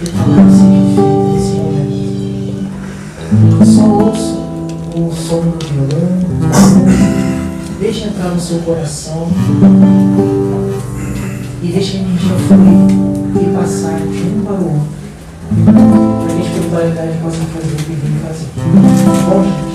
declaro-se que feito esse momento. Só ouça o som do violão, deixe entrar no seu coração e deixe a energia fluir e passar de um para o outro. Para que a espiritualidade possa fazer o que vem fazer. Bom,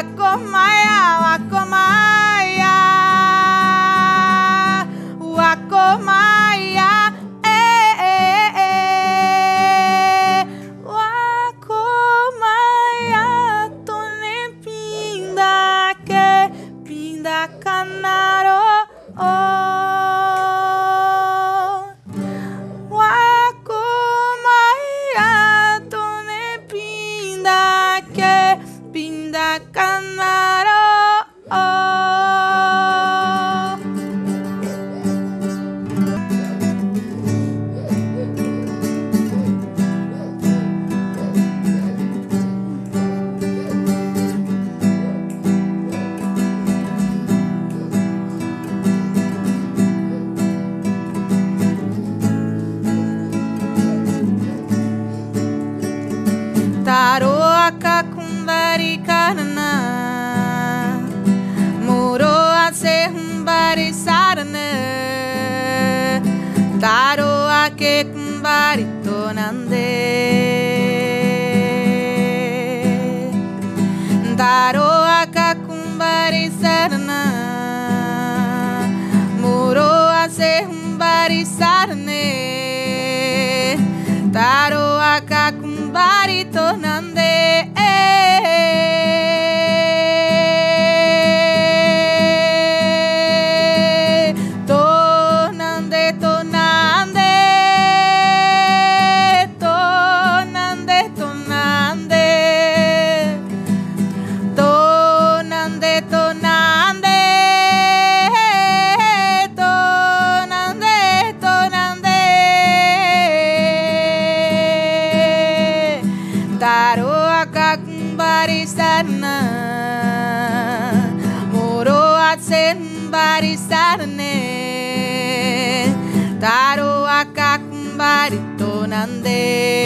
Wako Maya, Wako Maya. sarne nande taro taroaka kumbari sarna muroa ase kumbari sarne taroaka kumbari detonante.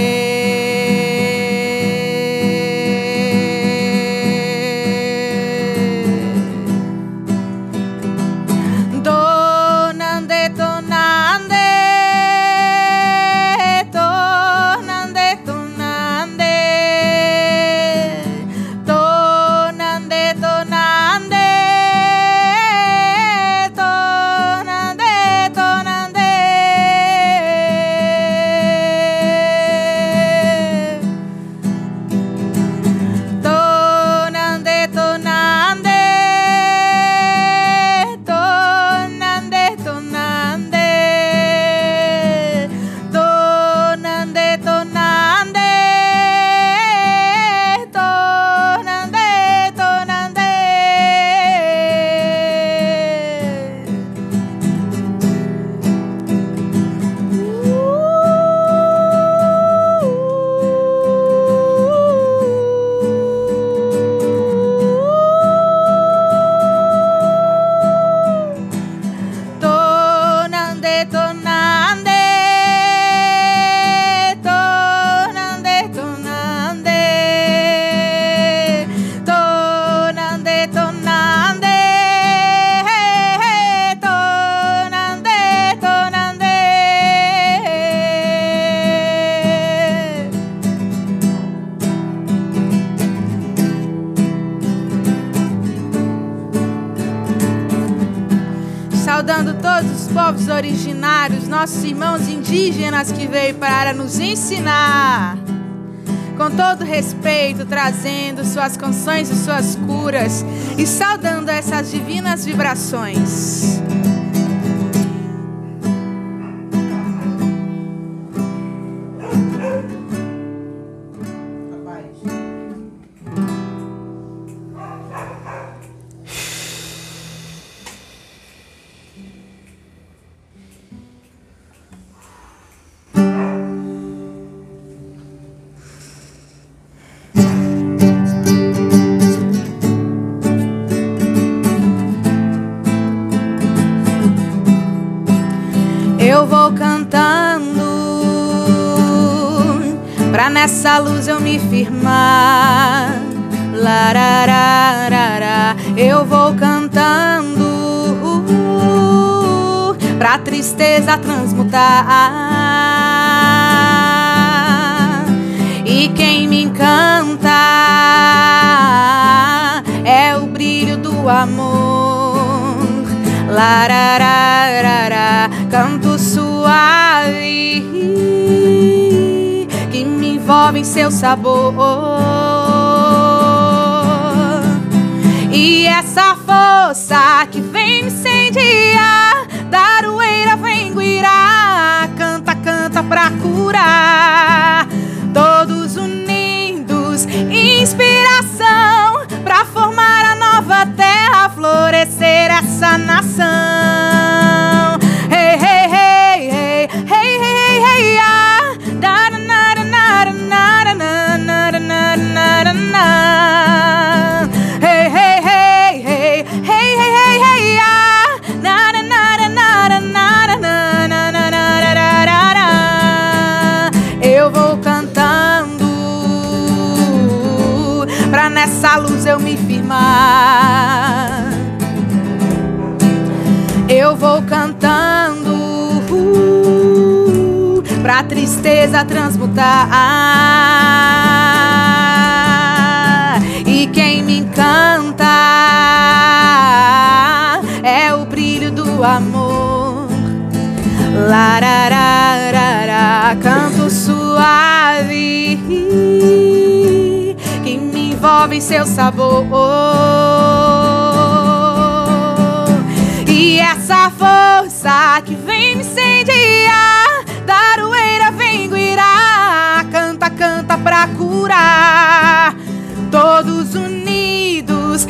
Saudando todos os povos originários, nossos irmãos indígenas que veio para nos ensinar. Com todo respeito, trazendo suas canções e suas curas e saudando essas divinas vibrações. Nessa luz eu me firmar. Larararara. Eu vou cantando pra tristeza transmutar. E quem me encanta é o brilho do amor. Larararara, canto suave que me envolve em seu sabor. E essa força que vem incendiar, da aroeira vem guirar, canta, canta pra curar. Vou cantando pra nessa luz eu me firmar. Eu vou cantando pra tristeza transmutar. E quem me encanta é o brilho do amor. Larararara, canto suave que me envolve em seu sabor. E essa força que vem me incendiar, da aroeira vem guiar, canta, canta pra curar. Todos unidos,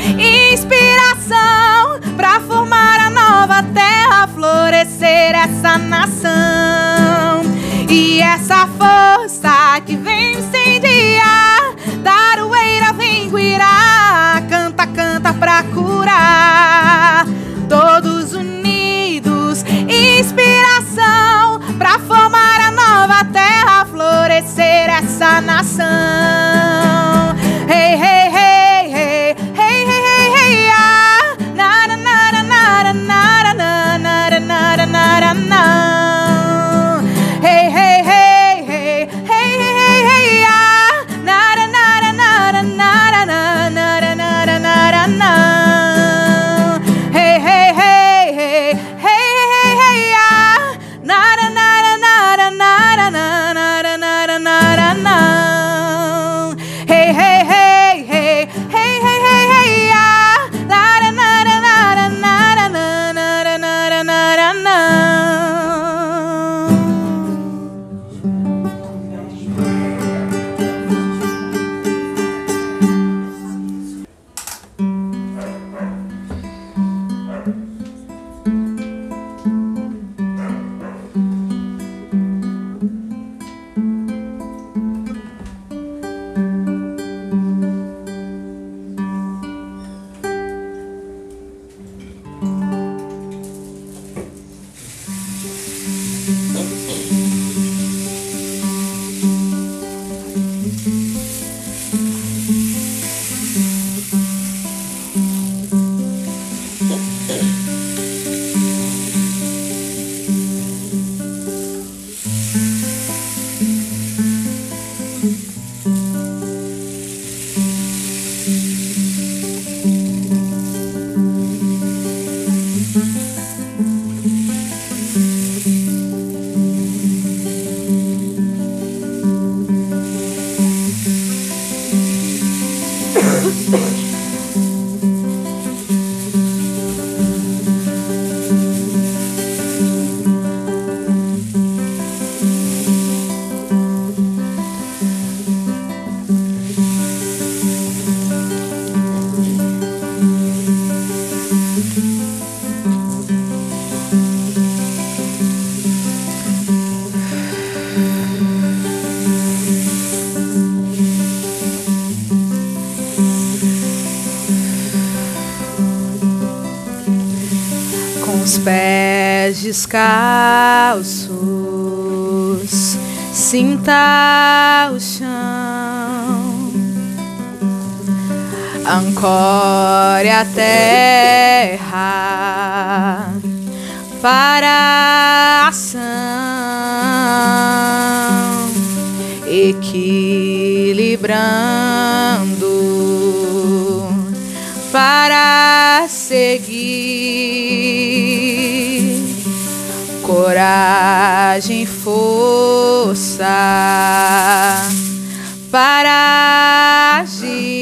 inspiração pra formar a nova terra, florescer essa nação. E essa força que vem incendiar, dar o eira vem guirar, canta, canta pra curar. Descalços, sinta o chão, ancore a terra para a ação, equilibrando para seguir coragem, força para agir.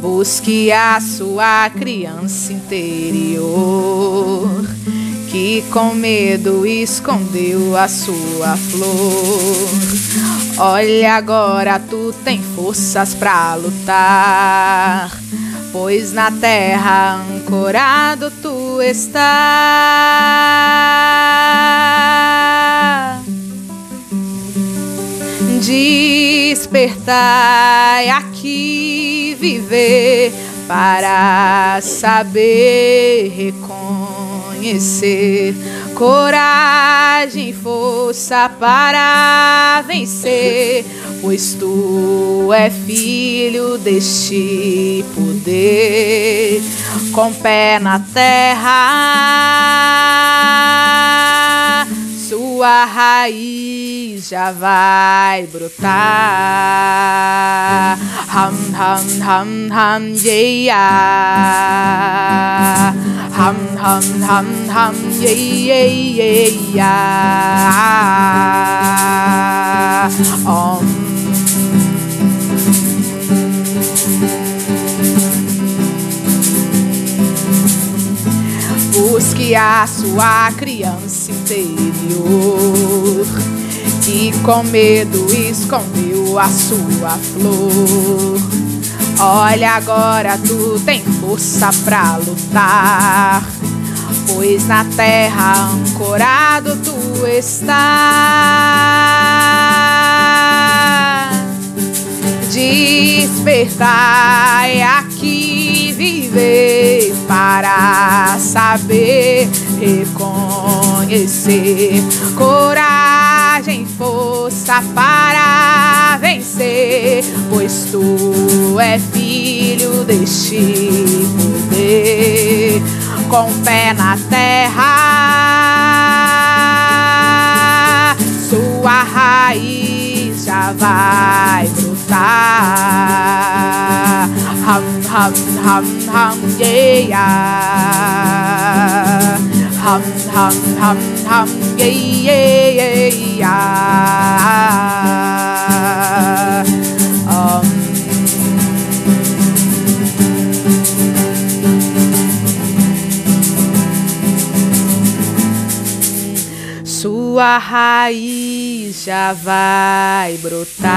Busque a sua criança interior que com medo escondeu a sua flor. Olha agora, tu tem forças para lutar pois na terra ancorado tu está. Despertai aqui viver para saber reconhecer coragem, força para vencer pois tu é filho deste poder, com pé na terra, sua raiz já vai brotar. Ham, ham, ham, ham, yeah. Ham, ham, ham, ham, yeah, yeah, yeah. Um, Busque a sua criança interior que com medo escondeu a sua flor. Olha agora, tu tem força pra lutar, pois na terra ancorado tu está. Despertai aqui viver para saber reconhecer coragem, força para pois tu é filho deste poder, com pé na terra, sua raiz já vai brotar. Hum, hum, hum, hum, yeah. Hum, hum, hum, hum, yeah, yeah, yeah. sua raiz já vai brotar.